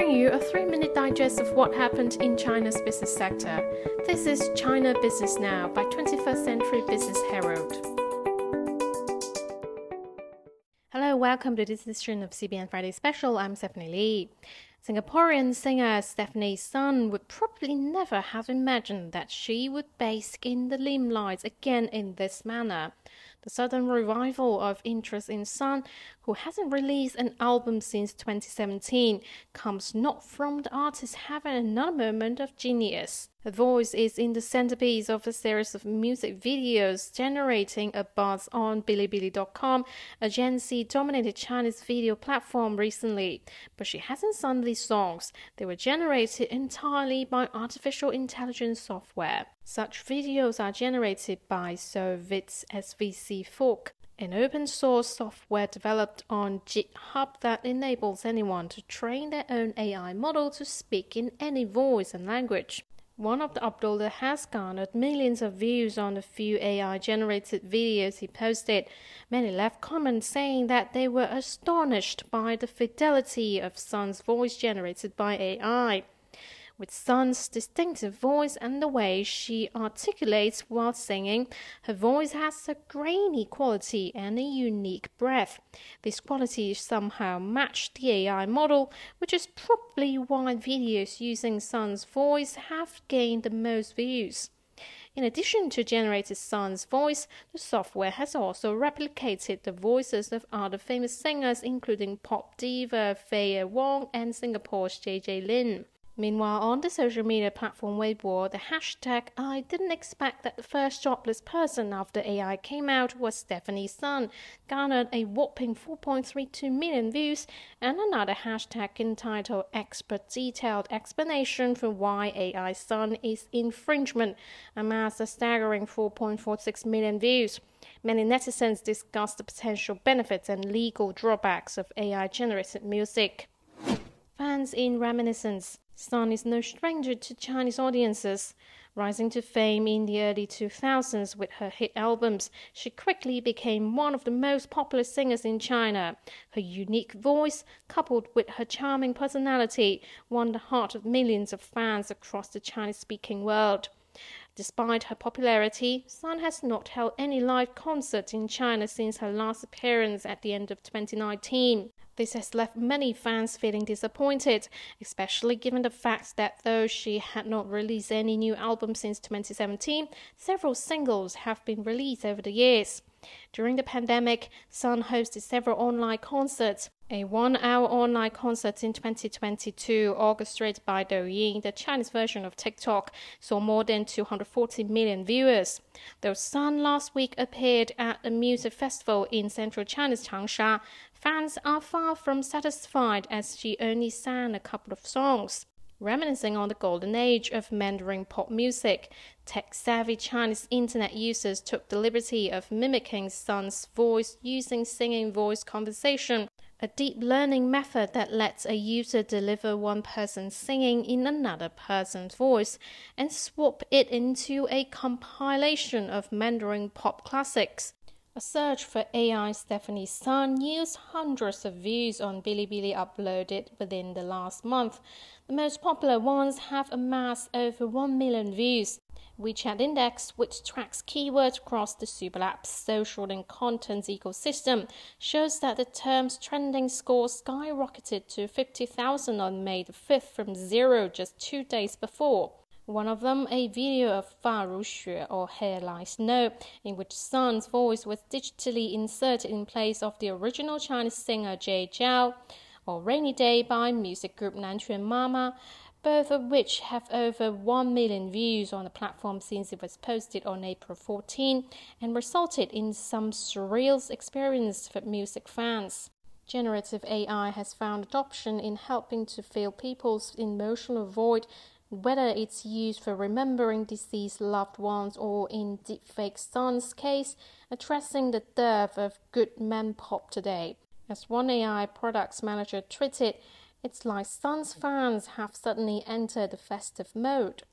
bring you a three minute digest of what happened in China's business sector. This is China Business Now by 21st Century Business Herald. Hello, welcome to this edition of CBN Friday Special. I'm Stephanie Lee. Singaporean singer Stefanie Sun would probably never have imagined that she would bask in the limelight again in this manner. The sudden revival of interest in Sun, who hasn't released an album since 2017, comes not from the artist having another moment of genius. Her voice is in the centerpiece of a series of music videos generating a buzz on Bilibili.com, a Gen Z dominated Chinese video platform recently. But she hasn't sung these songs, they were generated entirely by artificial intelligence software. Such videos are generated by So-VITS-SVC Fork, an open source software developed on GitHub that enables anyone to train their own AI model to speak in any voice and language. One of the uploaders has garnered millions of views on the few AI generated videos he posted. Many left comments saying that they were astonished by the fidelity of Sun's voice generated by AI with Sun's distinctive voice and the way she articulates while singing, her voice has a grainy quality and a unique breath. These qualities somehow match the AI model, which is probably why videos using Sun's voice have gained the most views. In addition to generating Sun's voice, the software has also replicated the voices of other famous singers, including pop diva Faye Wong and Singapore's JJ Lin. Meanwhile, on the social media platform Weibo, the hashtag I didn't expect that the first jobless person after AI came out was Stefanie Sun garnered a whopping 4.32 million views, and another hashtag entitled Expert Detailed Explanation for Why AI Sun is Infringement amassed a staggering 4.46 million views. Many netizens discussed the potential benefits and legal drawbacks of AI generated music. Fans in reminiscence. Sun is no stranger to Chinese audiences. Rising to fame in the early 2000s with her hit albums, she quickly became one of the most popular singers in China. Her unique voice, coupled with her charming personality, won the heart of millions of fans across the Chinese speaking world. Despite her popularity, Sun has not held any live concerts in China since her last appearance at the end of 2019. This has left many fans feeling disappointed, especially given the fact that though she had not released any new album since 2017, several singles have been released over the years. During the pandemic, Sun hosted several online concerts. A one hour online concert in 2022, orchestrated by Douyin, the Chinese version of TikTok, saw more than 240 million viewers. Though Sun last week appeared at a music festival in central China's Changsha, Fans are far from satisfied as she only sang a couple of songs. Reminiscing on the golden age of Mandarin pop music, tech savvy Chinese internet users took the liberty of mimicking Sun's voice using singing voice conversation, a deep learning method that lets a user deliver one person singing in another person's voice and swap it into a compilation of Mandarin pop classics. A search for AI Stefanie Sun used hundreds of views on Bilibili uploaded within the last month. The most popular ones have amassed over 1 million views. WeChat Index, which tracks keywords across the super app's social and content ecosystem, shows that the term's trending score skyrocketed to 50,000 on May the 5th from zero just two days before. One of them, a video of Fa Ru Xue or Hair Like Snow, in which Sun's voice was digitally inserted in place of the original Chinese singer Jay Chou, or Rainy Day by music group Nanquan Mama, both of which have over 1 million views on the platform since it was posted on April 14 and resulted in some surreal experience for music fans. Generative AI has found adoption in helping to fill people's emotional void whether it's used for remembering deceased loved ones or in Deepfake Sun's case, addressing the dearth of good men pop today. As one AI products manager tweeted, it's like Sun's fans have suddenly entered the festive mode.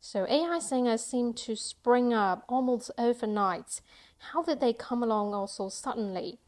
So AI singers seem to spring up almost overnight. How did they come along also suddenly?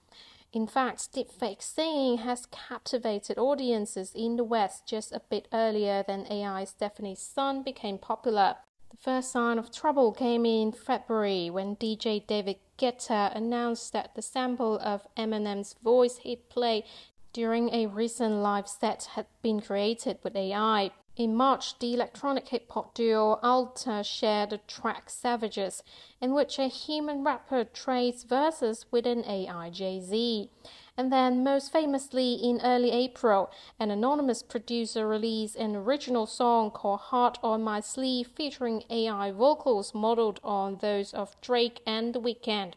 In fact, deepfake singing has captivated audiences in the West just a bit earlier than AI Stefanie Sun became popular. The first sign of trouble came in February when DJ David Guetta announced that the sample of Eminem's voice he'd play during a recent live set had been created with AI. In March, the electronic hip hop duo AllttA shared the track Savages, in which a human rapper trades verses with an AI Jay Z. And then, most famously, in early April, an anonymous producer released an original song called Heart on My Sleeve featuring AI vocals modeled on those of Drake and The Weeknd.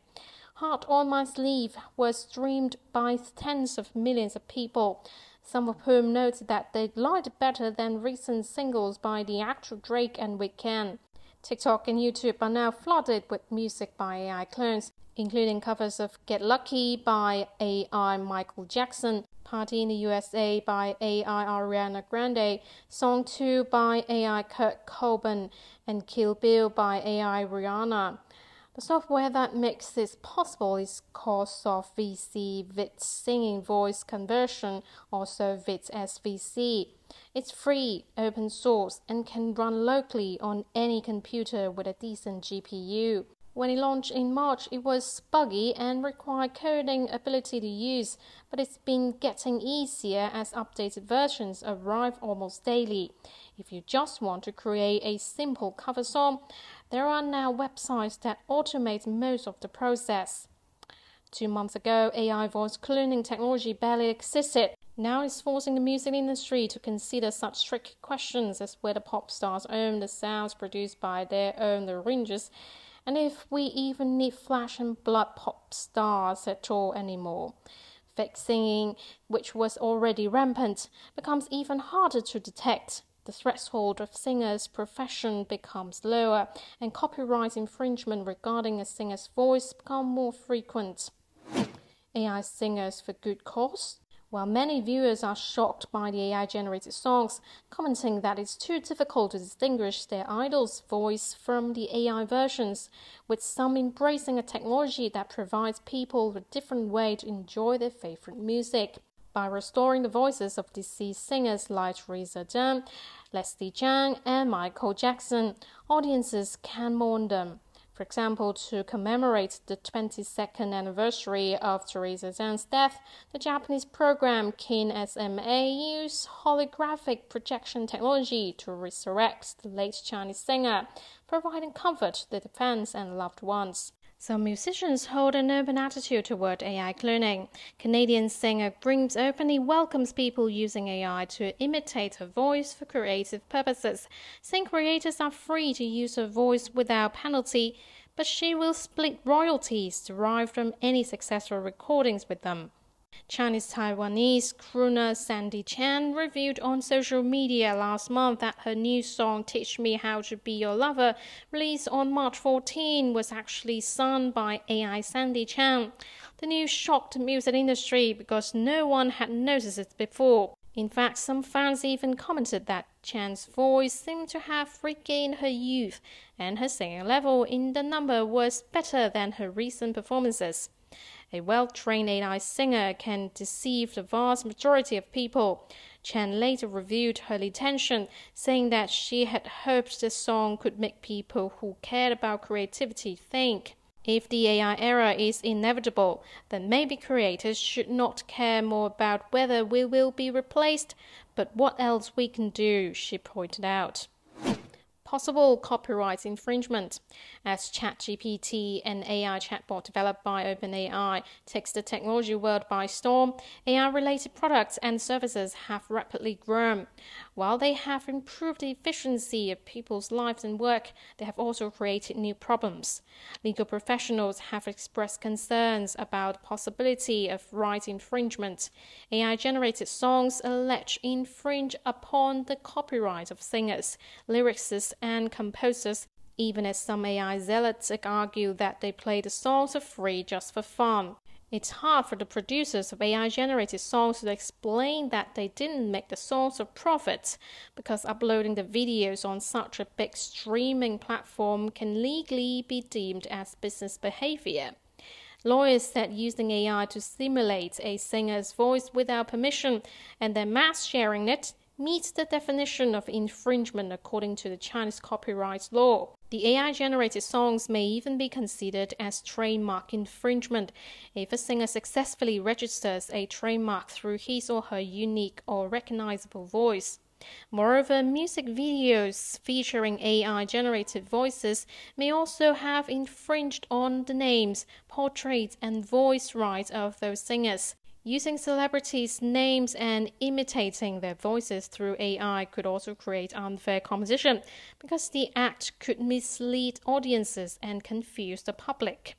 Heart on My Sleeve was streamed by tens of millions of people some of whom noted that they liked better than recent singles by the actual Drake and Weeknd. TikTok and YouTube are now flooded with music by AI clones, including covers of Get Lucky by AI Michael Jackson, Party in the USA by AI Ariana Grande, Song 2 by AI Kurt Cobain, and Kill Bill by AI Rihanna. The software that makes this possible is called SoftVC VIT Singing Voice Conversion, also VIT SVC. It's free, open source, and can run locally on any computer with a decent GPU. When it launched in March, it was buggy and required coding ability to use, but it's been getting easier as updated versions arrive almost daily. If you just want to create a simple cover song, there are now websites that automate most of the process. Two months ago, AI voice cloning technology barely existed. Now it's forcing the music industry to consider such tricky questions as whether pop stars own the sounds produced by their own arrangers, and if we even need flash and blood pop stars at all anymore. Fake singing, which was already rampant, becomes even harder to detect the threshold of singer's profession becomes lower, and copyright infringement regarding a singer's voice become more frequent. AI singers for good cause. While many viewers are shocked by the AI generated songs, commenting that it's too difficult to distinguish their idol's voice from the AI versions, with some embracing a technology that provides people with a different way to enjoy their favorite music by restoring the voices of deceased singers like Teresa Teng, Leslie Cheung, and Michael Jackson. Audiences can mourn them. For example, to commemorate the 22nd anniversary of Teresa Teng's death, the Japanese program Kin SMA used holographic projection technology to resurrect the late Chinese singer, providing comfort to the fans and loved ones. Some musicians hold an open attitude toward AI cloning. Canadian singer Grimes openly welcomes people using AI to imitate her voice for creative purposes, saying creators are free to use her voice without penalty, but she will split royalties derived from any successful recordings with them. Chinese Taiwanese crooner Sandee Chan revealed on social media last month that her new song Teach Me How to Be Your Lover, released on March 14, was actually sung by AI Sandee Chan. The news shocked the music industry because no one had noticed it before. In fact, some fans even commented that Chan's voice seemed to have regained her youth, and her singing level in the number was better than her recent performances. A well trained AI singer can deceive the vast majority of people. Chen later revealed her intention, saying that she had hoped the song could make people who cared about creativity think. If the AI era is inevitable, then maybe creators should not care more about whether we will be replaced, but what else we can do, she pointed out possible copyright infringement, as ChatGPT, an AI chatbot developed by OpenAI, takes the technology world by storm. AI related products and services have rapidly grown. While they have improved the efficiency of people's lives and work, they have also created new problems. Legal professionals have expressed concerns about the possibility of right infringement. AI generated songs alleged infringe upon the copyright of singers, lyricists, and composers, even as some AI zealots argue that they play the songs for free just for fun. It's hard for the producers of AI generated songs to explain that they didn't make the songs for profit because uploading the videos on such a big streaming platform can legally be deemed as business behavior. Lawyers said using AI to simulate a singer's voice without permission and then mass sharing it meets the definition of infringement according to the Chinese copyright law. The AI generated songs may even be considered as trademark infringement if a singer successfully registers a trademark through his or her unique or recognizable voice. Moreover, music videos featuring AI generated voices may also have infringed on the names, portraits, and voice rights of those singers. Using celebrities' names and imitating their voices through AI could also create unfair competition because the act could mislead audiences and confuse the public.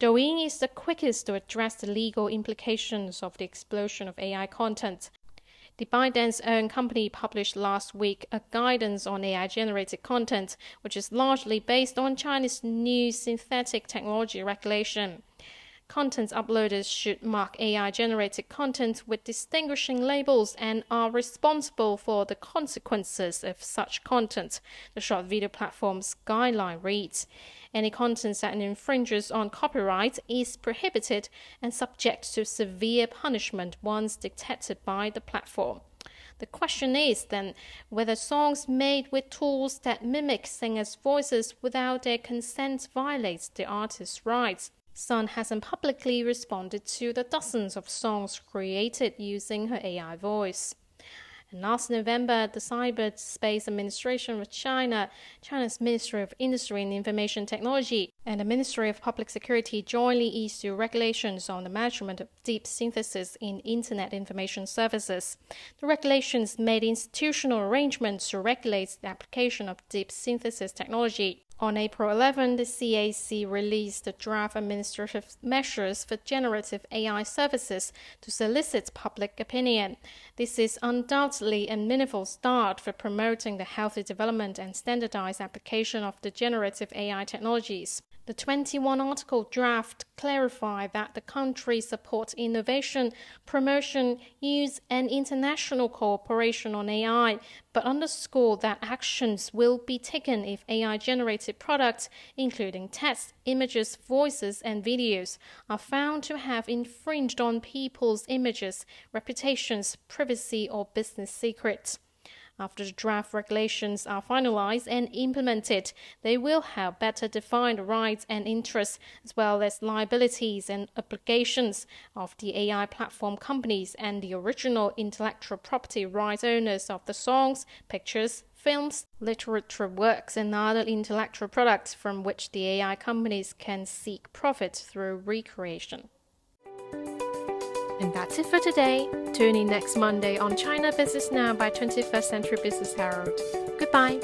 Douyin is the quickest to address the legal implications of the explosion of AI content. The ByteDance own company published last week a guidance on AI generated content, which is largely based on China's new synthetic technology regulation. Content uploaders should mark AI generated content with distinguishing labels and are responsible for the consequences of such content, the short video platform's guideline reads. Any content that infringes on copyright is prohibited and subject to severe punishment once detected by the platform. The question is then whether songs made with tools that mimic singers' voices without their consent violates the artist's rights. Sun hasn't publicly responded to the dozens of songs created using her AI voice. And last November, the Cyberspace Administration of China, China's Ministry of Industry and Information Technology, and the Ministry of Public Security jointly issued regulations on the management of deep synthesis in Internet information services. The regulations made institutional arrangements to regulate the application of deep synthesis technology. On April 11, the CAC released the draft administrative measures for generative AI services to solicit public opinion. This is undoubtedly a meaningful start for promoting the healthy development and standardized application of the generative AI technologies. The 21 article draft clarified that the country supports innovation, promotion, use, and international cooperation on AI, but underscored that actions will be taken if AI generated products, including text, images, voices, and videos, are found to have infringed on people's images, reputations, privacy, or business secrets. After the draft regulations are finalized and implemented, they will have better defined rights and interests, as well as liabilities and obligations of the AI platform companies and the original intellectual property rights owners of the songs, pictures, films, literature works, and other intellectual products from which the AI companies can seek profit through recreation. And that's it for today. Tune in next Monday on China Business Now by 21st Century Business Herald. Goodbye.